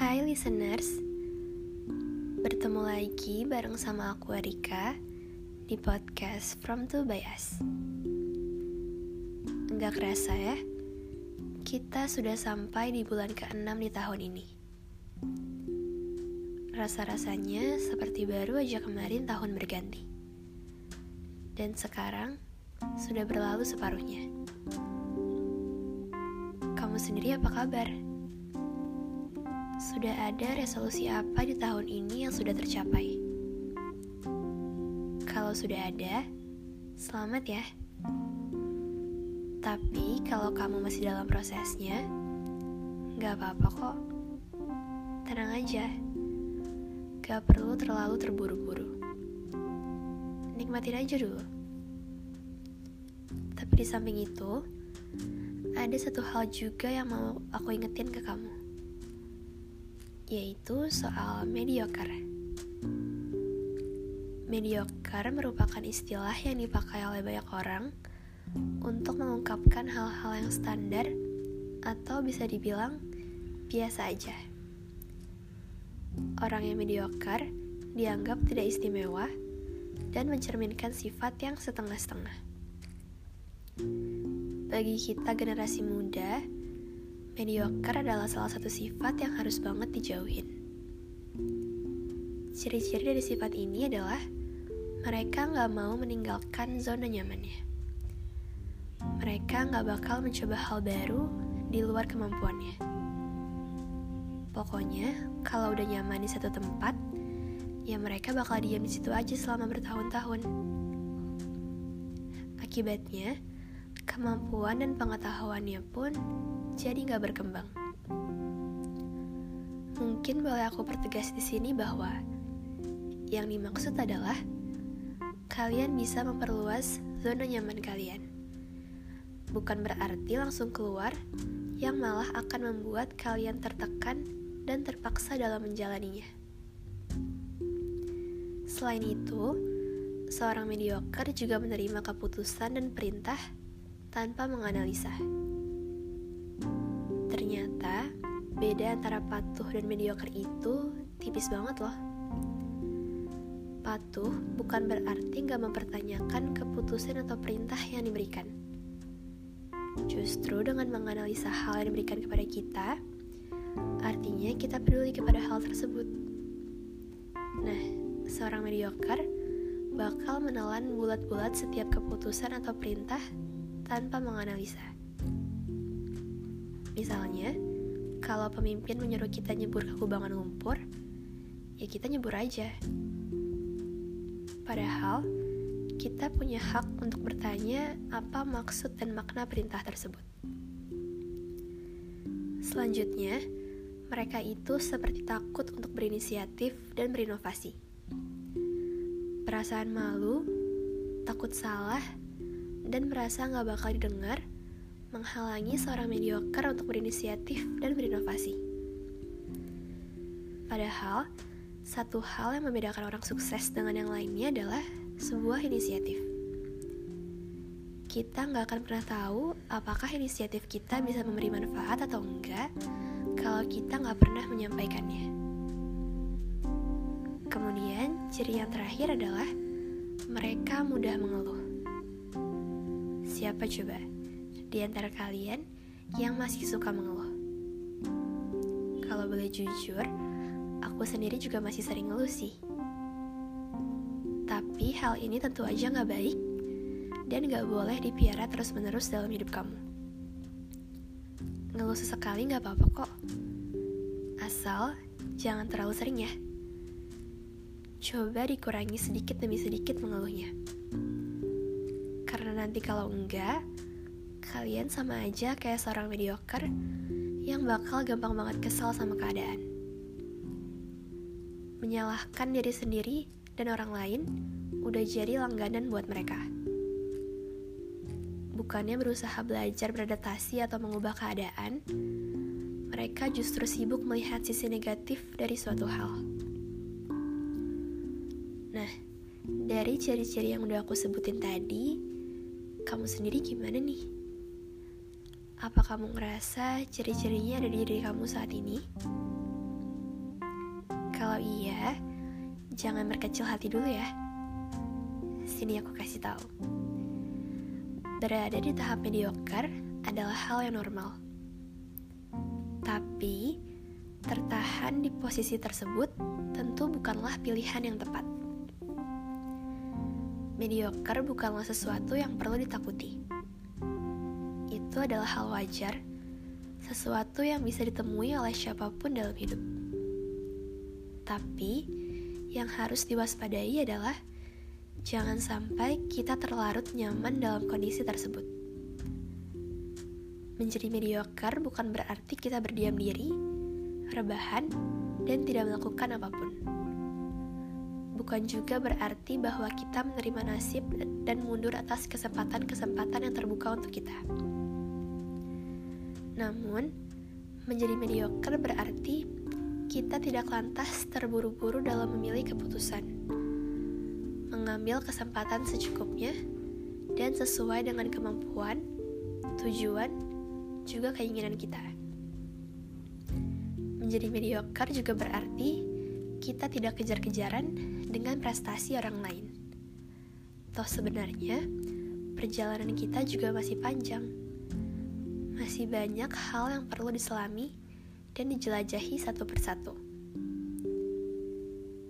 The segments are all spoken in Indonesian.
Hai listeners, bertemu lagi bareng sama aku Erika di podcast From To Us. Enggak kerasa ya, kita sudah sampai di bulan ke-6 di tahun ini. Rasa-rasanya seperti baru aja kemarin tahun berganti. Dan sekarang sudah berlalu separuhnya. Kamu sendiri apa kabar? Sudah ada resolusi apa di tahun ini yang sudah tercapai? Kalau sudah ada, selamat ya. Tapi kalau kamu masih dalam prosesnya, gak apa-apa kok. Tenang aja, gak perlu terlalu terburu-buru. Nikmatin aja dulu. Tapi di samping itu, ada satu hal juga yang mau aku ingetin ke kamu yaitu soal mediocre. Mediocre merupakan istilah yang dipakai oleh banyak orang untuk mengungkapkan hal-hal yang standar atau bisa dibilang biasa aja. Orang yang mediocre dianggap tidak istimewa dan mencerminkan sifat yang setengah-setengah. Bagi kita generasi muda, Mediocre adalah salah satu sifat yang harus banget dijauhin. Ciri-ciri dari sifat ini adalah mereka nggak mau meninggalkan zona nyamannya. Mereka nggak bakal mencoba hal baru di luar kemampuannya. Pokoknya, kalau udah nyaman di satu tempat, ya mereka bakal diam di situ aja selama bertahun-tahun. Akibatnya, kemampuan dan pengetahuannya pun jadi nggak berkembang. Mungkin boleh aku pertegas di sini bahwa yang dimaksud adalah kalian bisa memperluas zona nyaman kalian. Bukan berarti langsung keluar yang malah akan membuat kalian tertekan dan terpaksa dalam menjalaninya. Selain itu, seorang mediocre juga menerima keputusan dan perintah tanpa menganalisa. Ternyata, beda antara patuh dan mediocre itu tipis banget loh. Patuh bukan berarti gak mempertanyakan keputusan atau perintah yang diberikan. Justru dengan menganalisa hal yang diberikan kepada kita, artinya kita peduli kepada hal tersebut. Nah, seorang mediocre bakal menelan bulat-bulat setiap keputusan atau perintah tanpa menganalisa. Misalnya, kalau pemimpin menyuruh kita nyebur ke kubangan lumpur, ya kita nyebur aja. Padahal, kita punya hak untuk bertanya apa maksud dan makna perintah tersebut. Selanjutnya, mereka itu seperti takut untuk berinisiatif dan berinovasi. Perasaan malu, takut salah, dan merasa nggak bakal didengar menghalangi seorang mediocre untuk berinisiatif dan berinovasi. Padahal, satu hal yang membedakan orang sukses dengan yang lainnya adalah sebuah inisiatif. Kita nggak akan pernah tahu apakah inisiatif kita bisa memberi manfaat atau enggak kalau kita nggak pernah menyampaikannya. Kemudian, ciri yang terakhir adalah mereka mudah mengeluh. Siapa coba? di antara kalian yang masih suka mengeluh. Kalau boleh jujur, aku sendiri juga masih sering ngeluh sih. Tapi hal ini tentu aja gak baik dan gak boleh dipiara terus-menerus dalam hidup kamu. Ngeluh sesekali gak apa-apa kok. Asal jangan terlalu sering ya. Coba dikurangi sedikit demi sedikit mengeluhnya. Nanti kalau enggak, kalian sama aja kayak seorang mediocre yang bakal gampang banget kesal sama keadaan. Menyalahkan diri sendiri dan orang lain udah jadi langganan buat mereka. Bukannya berusaha belajar beradaptasi atau mengubah keadaan, mereka justru sibuk melihat sisi negatif dari suatu hal. Nah, dari ciri-ciri yang udah aku sebutin tadi, kamu sendiri gimana nih? Apa kamu ngerasa ciri-cirinya ada di diri kamu saat ini? iya, jangan berkecil hati dulu ya. Sini aku kasih tahu. Berada di tahap mediocre adalah hal yang normal. Tapi, tertahan di posisi tersebut tentu bukanlah pilihan yang tepat. Mediocre bukanlah sesuatu yang perlu ditakuti. Itu adalah hal wajar, sesuatu yang bisa ditemui oleh siapa pun dalam hidup. Tapi, yang harus diwaspadai adalah jangan sampai kita terlarut nyaman dalam kondisi tersebut. Menjadi mediocre bukan berarti kita berdiam diri, rebahan, dan tidak melakukan apa pun. Bukan juga berarti bahwa kita menerima nasib dan mundur atas kesempatan-kesempatan yang terbuka untuk kita. Namun, menjadi mediocre berarti kita tidak lantas terburu-buru dalam memilih keputusan, mengambil kesempatan secukupnya dan sesuai dengan kemampuan, tujuan, juga keinginan kita. Menjadi mediocre juga berarti kita tidak kejar-kejaran dengan prestasi orang lain. Toh sebenarnya, perjalanan kita juga masih panjang. Masih banyak hal yang perlu diselami dan dijelajahi satu persatu.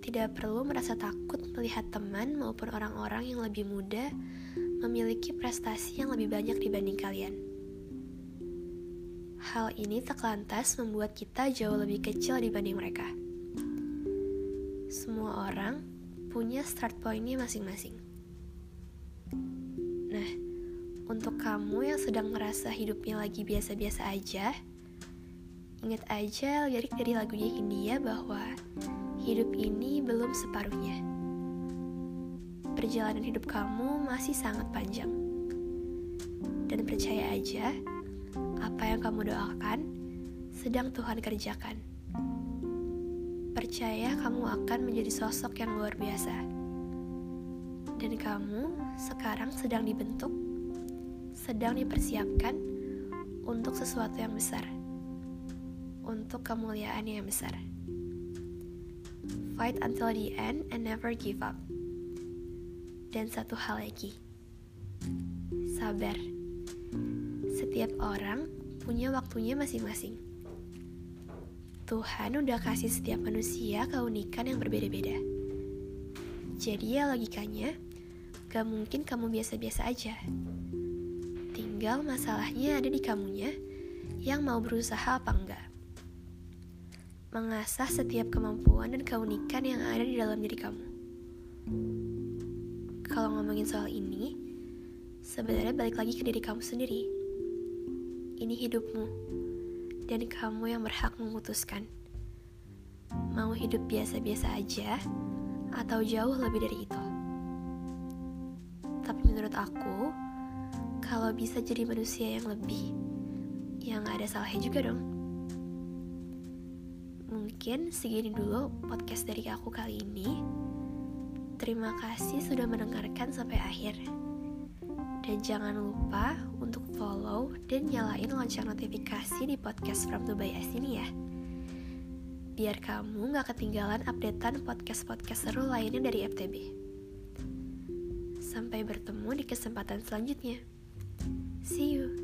Tidak perlu merasa takut melihat teman maupun orang-orang yang lebih muda memiliki prestasi yang lebih banyak dibanding kalian. Hal ini tak lantas membuat kita jauh lebih kecil dibanding mereka. Semua orang punya start pointnya masing-masing. Nah, untuk kamu yang sedang merasa hidupnya lagi biasa-biasa aja, Ingat aja lirik dari lagunya India bahwa hidup ini belum separuhnya. Perjalanan hidup kamu masih sangat panjang. Dan percaya aja, apa yang kamu doakan sedang Tuhan kerjakan. Percaya kamu akan menjadi sosok yang luar biasa. Dan kamu sekarang sedang dibentuk, sedang dipersiapkan untuk sesuatu yang besar untuk kemuliaan yang besar. Fight until the end and never give up. Dan satu hal lagi, sabar. Setiap orang punya waktunya masing-masing. Tuhan udah kasih setiap manusia keunikan yang berbeda-beda. Jadi ya logikanya, gak mungkin kamu biasa-biasa aja. Tinggal masalahnya ada di kamunya yang mau berusaha apa enggak mengasah setiap kemampuan dan keunikan yang ada di dalam diri kamu. Kalau ngomongin soal ini, sebenarnya balik lagi ke diri kamu sendiri. Ini hidupmu, dan kamu yang berhak memutuskan. Mau hidup biasa-biasa aja, atau jauh lebih dari itu. Tapi menurut aku, kalau bisa jadi manusia yang lebih, yang ada salahnya juga dong mungkin segini dulu podcast dari aku kali ini. Terima kasih sudah mendengarkan sampai akhir. Dan jangan lupa untuk follow dan nyalain lonceng notifikasi di podcast From Dubai S ini ya. Biar kamu gak ketinggalan updatean podcast-podcast seru lainnya dari FTB. Sampai bertemu di kesempatan selanjutnya. See you.